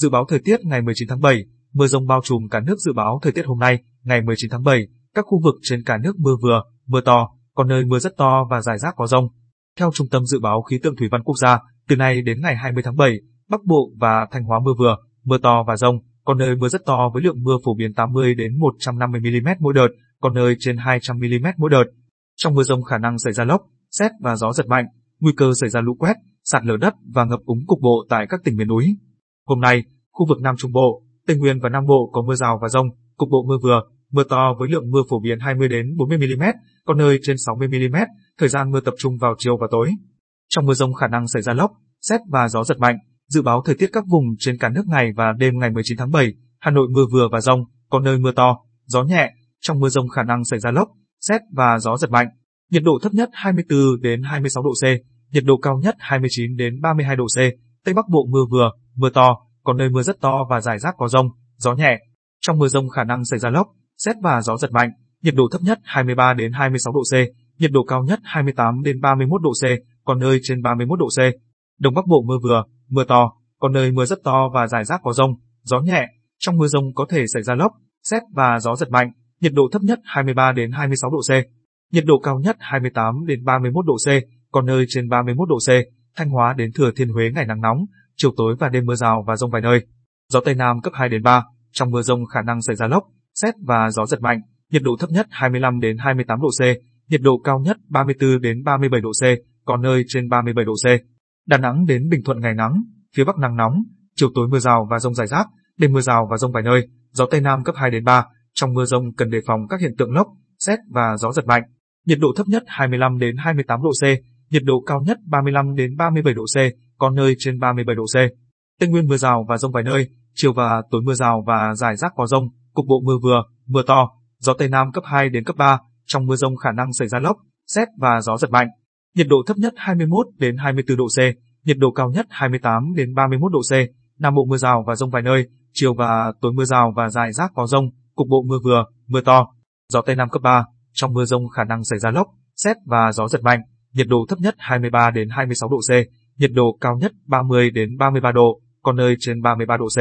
Dự báo thời tiết ngày 19 tháng 7, mưa rông bao trùm cả nước dự báo thời tiết hôm nay, ngày 19 tháng 7, các khu vực trên cả nước mưa vừa, mưa to, có nơi mưa rất to và rải rác có rông. Theo Trung tâm Dự báo Khí tượng Thủy văn Quốc gia, từ nay đến ngày 20 tháng 7, Bắc Bộ và Thanh Hóa mưa vừa, mưa to và rông, có nơi mưa rất to với lượng mưa phổ biến 80 đến 150 mm mỗi đợt, có nơi trên 200 mm mỗi đợt. Trong mưa rông khả năng xảy ra lốc, xét và gió giật mạnh, nguy cơ xảy ra lũ quét, sạt lở đất và ngập úng cục bộ tại các tỉnh miền núi. Hôm nay, khu vực Nam Trung Bộ, Tây Nguyên và Nam Bộ có mưa rào và rông, cục bộ mưa vừa, mưa to với lượng mưa phổ biến 20 đến 40 mm, có nơi trên 60 mm, thời gian mưa tập trung vào chiều và tối. Trong mưa rông khả năng xảy ra lốc, xét và gió giật mạnh. Dự báo thời tiết các vùng trên cả nước ngày và đêm ngày 19 tháng 7, Hà Nội mưa vừa và rông, có nơi mưa to, gió nhẹ, trong mưa rông khả năng xảy ra lốc, xét và gió giật mạnh. Nhiệt độ thấp nhất 24 đến 26 độ C, nhiệt độ cao nhất 29 đến 32 độ C. Tây Bắc Bộ mưa vừa, mưa to, có nơi mưa rất to và rải rác có rông, gió nhẹ. Trong mưa rông khả năng xảy ra lốc, xét và gió giật mạnh. Nhiệt độ thấp nhất 23 đến 26 độ C, nhiệt độ cao nhất 28 đến 31 độ C, có nơi trên 31 độ C. Đông Bắc Bộ mưa vừa, mưa to, có nơi mưa rất to và rải rác có rông, gió nhẹ. Trong mưa rông có thể xảy ra lốc, xét và gió giật mạnh. Nhiệt độ thấp nhất 23 đến 26 độ C. Nhiệt độ cao nhất 28 đến 31 độ C, có nơi trên 31 độ C. Thanh Hóa đến Thừa Thiên Huế ngày nắng nóng, chiều tối và đêm mưa rào và rông vài nơi. Gió Tây Nam cấp 2 đến 3, trong mưa rông khả năng xảy ra lốc, xét và gió giật mạnh, nhiệt độ thấp nhất 25 đến 28 độ C, nhiệt độ cao nhất 34 đến 37 độ C, có nơi trên 37 độ C. Đà Nẵng đến Bình Thuận ngày nắng, phía Bắc nắng nóng, chiều tối mưa rào và rông rải rác, đêm mưa rào và rông vài nơi, gió Tây Nam cấp 2 đến 3, trong mưa rông cần đề phòng các hiện tượng lốc, xét và gió giật mạnh. Nhiệt độ thấp nhất 25 đến 28 độ C, nhiệt độ cao nhất 35 đến 37 độ C, có nơi trên 37 độ C. Tây Nguyên mưa rào và rông vài nơi, chiều và tối mưa rào và rải rác có rông, cục bộ mưa vừa, mưa to, gió Tây Nam cấp 2 đến cấp 3, trong mưa rông khả năng xảy ra lốc, xét và gió giật mạnh. Nhiệt độ thấp nhất 21 đến 24 độ C, nhiệt độ cao nhất 28 đến 31 độ C. Nam Bộ mưa rào và rông vài nơi, chiều và tối mưa rào và rải rác có rông, cục bộ mưa vừa, mưa to. Gió Tây Nam cấp 3, trong mưa rông khả năng xảy ra lốc, xét và gió giật mạnh. Nhiệt độ thấp nhất 23 đến 26 độ C, nhiệt độ cao nhất 30 đến 33 độ, có nơi trên 33 độ C.